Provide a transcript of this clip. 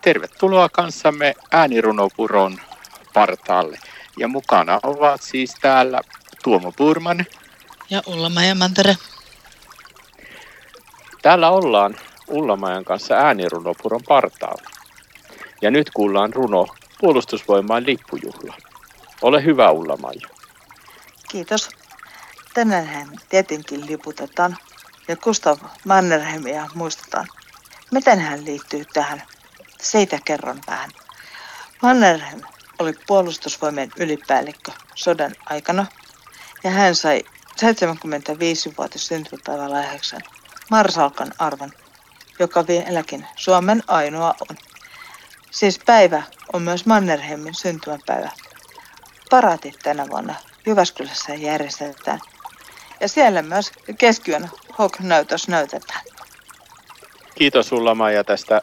Tervetuloa kanssamme äänirunopuron partaalle. Ja mukana ovat siis täällä Tuomo Purman. Ja Ullamaja Mantere. Täällä ollaan Ullamajan kanssa äänirunopuron partaalla. Ja nyt kuullaan runo puolustusvoimaan lippujuhla. Ole hyvä Ullamaja. Kiitos. Tänään tietenkin liputetaan ja Gustav Mannerheimia muistetaan. Miten hän liittyy tähän? Siitä kerron vähän. Mannerheim oli puolustusvoimien ylipäällikkö sodan aikana ja hän sai 75-vuotis syntymäpäivän lahjaksi Marsalkan arvon, joka vieläkin Suomen ainoa on. Siis päivä on myös Mannerheimin syntymäpäivä. Paraatit tänä vuonna Jyväskylässä järjestetään. Ja siellä myös keskiyön Hawk-näytös näytetään. Kiitos sulla Maija tästä